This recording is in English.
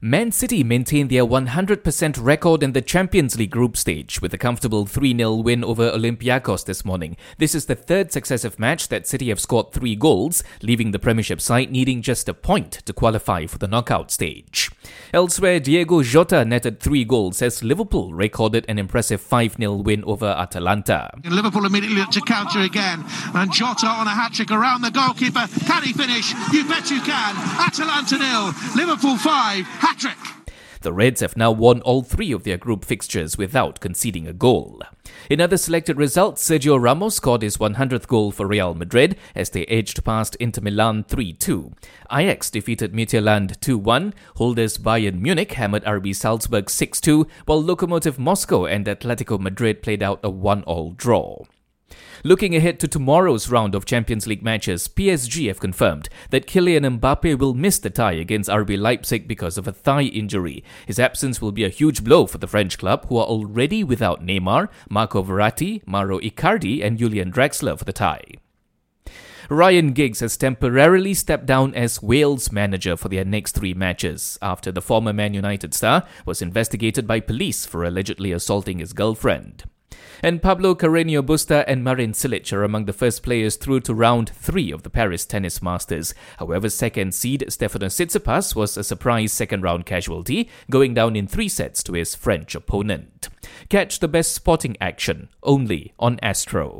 Man City maintained their 100% record in the Champions League group stage with a comfortable 3 0 win over Olympiacos this morning. This is the third successive match that City have scored three goals, leaving the Premiership side needing just a point to qualify for the knockout stage. Elsewhere, Diego Jota netted three goals as Liverpool recorded an impressive 5 0 win over Atalanta. Liverpool immediately to counter again, and Jota on a hat trick around the goalkeeper. Can he finish? You bet you can. Atalanta nil, Liverpool 5 The Reds have now won all three of their group fixtures without conceding a goal. In other selected results, Sergio Ramos scored his 100th goal for Real Madrid as they edged past Inter Milan 3-2. Ajax defeated Midtjylland 2-1, holders Bayern Munich hammered RB Salzburg 6-2, while Lokomotiv Moscow and Atletico Madrid played out a 1-all draw. Looking ahead to tomorrow's round of Champions League matches, PSG have confirmed that Kylian Mbappe will miss the tie against RB Leipzig because of a thigh injury. His absence will be a huge blow for the French club, who are already without Neymar, Marco Verratti, Mauro Icardi, and Julian Draxler for the tie. Ryan Giggs has temporarily stepped down as Wales manager for their next three matches after the former Man United star was investigated by police for allegedly assaulting his girlfriend. And Pablo Carreño Busta and Marin Cilic are among the first players through to round three of the Paris Tennis Masters. However, second seed Stefanos Tsitsipas was a surprise second round casualty, going down in three sets to his French opponent. Catch the best sporting action only on Astro.